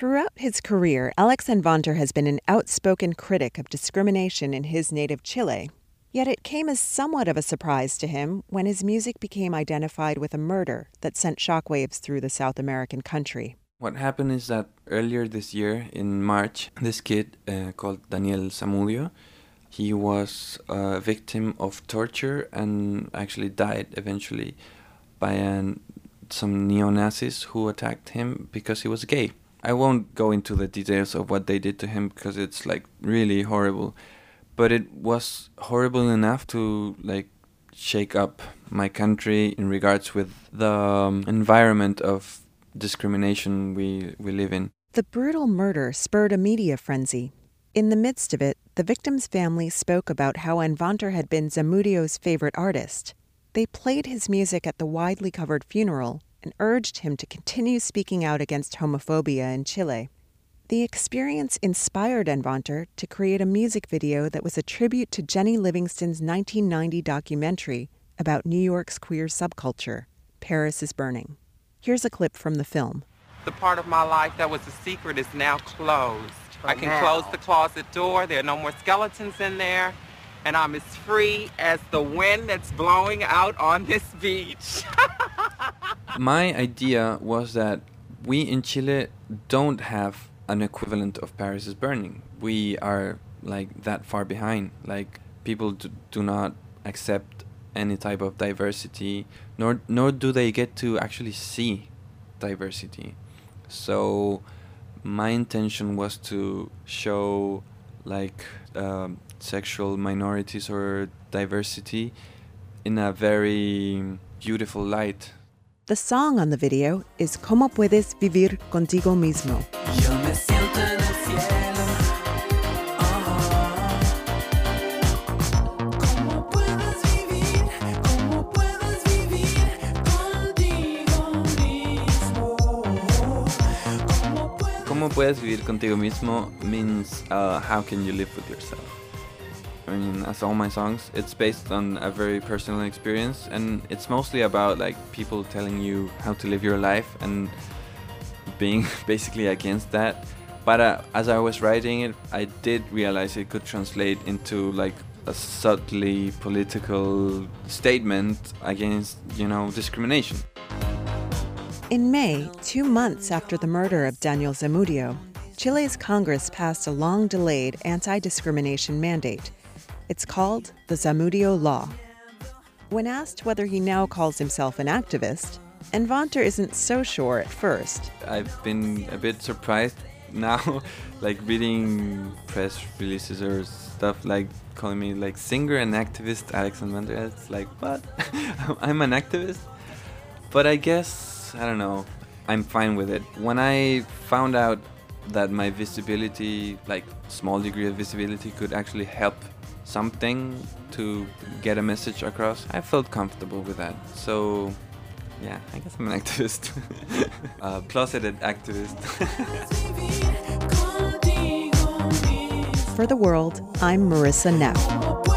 Throughout his career, Alex Anwandter has been an outspoken critic of discrimination in his native Chile. Yet it came as somewhat of a surprise to him when his music became identified with a murder that sent shockwaves through the South American country. What happened is that earlier this year, in March, this kid uh, called Daniel Zamudio, he was a victim of torture and actually died eventually by an, some neo Nazis who attacked him because he was gay. I won't go into the details of what they did to him because it's like really horrible but it was horrible enough to like shake up my country in regards with the um, environment of discrimination we, we live in. The brutal murder spurred a media frenzy. In the midst of it, the victim's family spoke about how Anwandter had been Zamudio's favorite artist. They played his music at the widely covered funeral and urged him to continue speaking out against homophobia in Chile. The experience inspired Anwandter to create a music video that was a tribute to Jennie Livingston's 1990 documentary about New York's queer subculture, Paris is Burning. Here's a clip from the film. The part of my life that was a secret is now closed. I can close the closet door. There are no more skeletons in there. And I'm as free as the wind that's blowing out on this beach. My idea was that we in Chile don't have an equivalent of Paris is Burning. We are like that far behind. Like people do, do not accept any type of diversity, nor nor do they get to actually see diversity. So my intention was to show like um, sexual minorities or diversity in a very beautiful light the song on the video is Como puedes vivir contigo mismo. ¿Cómo puedes vivir contigo mismo means uh, how can you live with yourself? I mean, as all my songs, it's based on a very personal experience, and it's mostly about like people telling you how to live your life and being basically against that. But uh, as I was writing it, I did realize it could translate into like a subtly political statement against, you know, discrimination. In May, two months after the murder of Daniel Zamudio, Chile's Congress passed a long delayed anti discrimination mandate it's called the Zamudio Law. When asked whether he now calls himself an activist, Anwandter isn't so sure at first. I've been a bit surprised now, like reading press releases or stuff like calling me like singer and activist Alex Anwandter. It's like, what? I'm an activist? But I guess, I don't know, I'm fine with it. When I found out that my visibility, like small degree of visibility, could actually help something to get a message across, I felt comfortable with that. So, yeah, I guess I'm an activist, a uh, closeted activist. For the world, I'm Mirissa Neff.